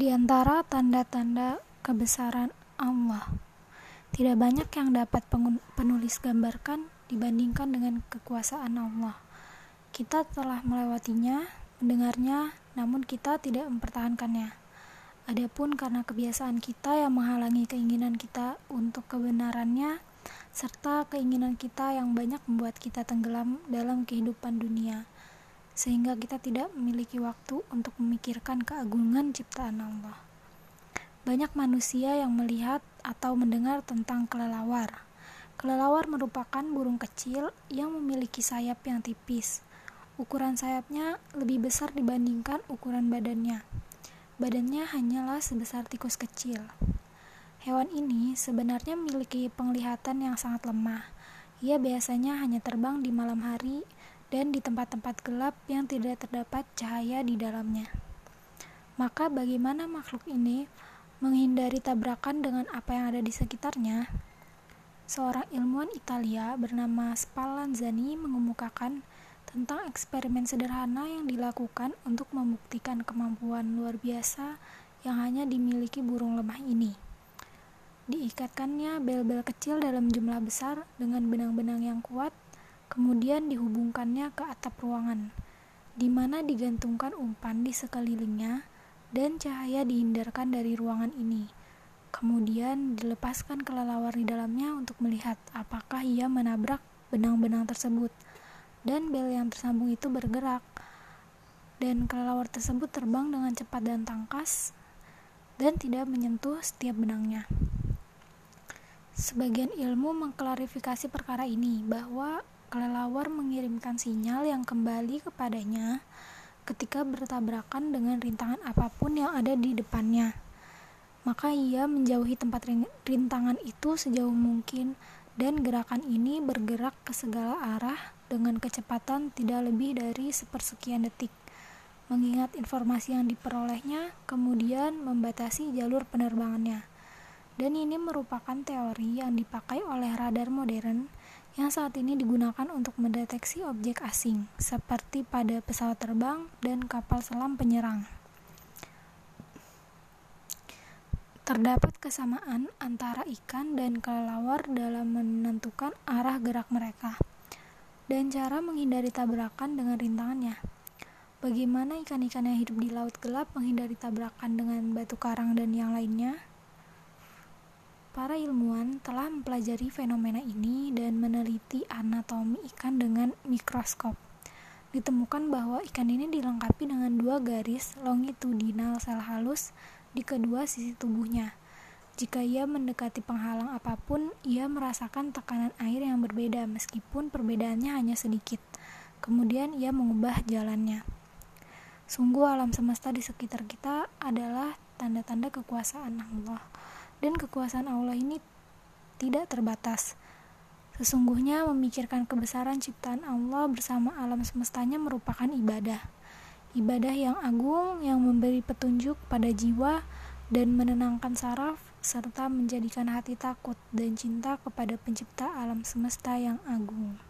Di antara tanda-tanda kebesaran Allah, tidak banyak yang dapat penulis gambarkan dibandingkan dengan kekuasaan Allah. Kita telah melewatinya, mendengarnya, namun kita tidak mempertahankannya. Adapun karena kebiasaan kita yang menghalangi keinginan kita untuk kebenarannya, serta keinginan kita yang banyak membuat kita tenggelam dalam kehidupan dunia sehingga kita tidak memiliki waktu untuk memikirkan keagungan ciptaan Allah. Banyak manusia yang melihat atau mendengar tentang kelelawar. Kelelawar merupakan burung kecil yang memiliki sayap yang tipis. Ukuran sayapnya lebih besar dibandingkan ukuran badannya. Badannya hanyalah sebesar tikus kecil. Hewan ini sebenarnya memiliki penglihatan yang sangat lemah. Ia biasanya hanya terbang di malam hari dan di tempat-tempat gelap yang tidak terdapat cahaya di dalamnya. Maka bagaimana makhluk ini menghindari tabrakan dengan apa yang ada di sekitarnya? Seorang ilmuwan Italia bernama Spallanzani mengemukakan tentang eksperimen sederhana yang dilakukan untuk membuktikan kemampuan luar biasa yang hanya dimiliki burung lemah ini. Diikatkannya bel-bel kecil dalam jumlah besar dengan benang-benang yang kuat kemudian dihubungkannya ke atap ruangan, di mana digantungkan umpan di sekelilingnya dan cahaya dihindarkan dari ruangan ini. Kemudian dilepaskan kelelawar di dalamnya untuk melihat apakah ia menabrak benang-benang tersebut. Dan bel yang tersambung itu bergerak. Dan kelelawar tersebut terbang dengan cepat dan tangkas dan tidak menyentuh setiap benangnya. Sebagian ilmu mengklarifikasi perkara ini bahwa kelelawar mengirimkan sinyal yang kembali kepadanya ketika bertabrakan dengan rintangan apa pun yang ada di depannya. Maka ia menjauhi tempat rintangan itu sejauh mungkin dan gerakan ini bergerak ke segala arah dengan kecepatan tidak lebih dari sepersekian detik. Mengingat informasi yang diperolehnya, kemudian membatasi jalur penerbangannya. Dan ini merupakan teori yang dipakai oleh radar modern yang saat ini digunakan untuk mendeteksi objek asing, seperti pada pesawat terbang dan kapal selam penyerang. Terdapat kesamaan antara ikan dan kelelawar dalam menentukan arah gerak mereka dan cara menghindari tabrakan dengan rintangannya. Bagaimana ikan-ikan yang hidup di laut gelap menghindari tabrakan dengan batu karang dan yang lainnya? Para ilmuwan telah mempelajari fenomena ini dan meneliti anatomi ikan dengan mikroskop. Ditemukan bahwa ikan ini dilengkapi dengan dua garis longitudinal sel halus di kedua sisi tubuhnya. Jika ia mendekati penghalang apa pun, ia merasakan tekanan air yang berbeda meskipun perbedaannya hanya sedikit. Kemudian ia mengubah jalannya. Sungguh alam semesta di sekitar kita adalah tanda-tanda kekuasaan Allah dan kekuasaan Allah ini tidak terbatas. Sesungguhnya memikirkan kebesaran ciptaan Allah bersama alam semestanya merupakan ibadah. Ibadah yang agung yang memberi petunjuk pada jiwa dan menenangkan saraf serta menjadikan hati takut dan cinta kepada pencipta alam semesta yang agung.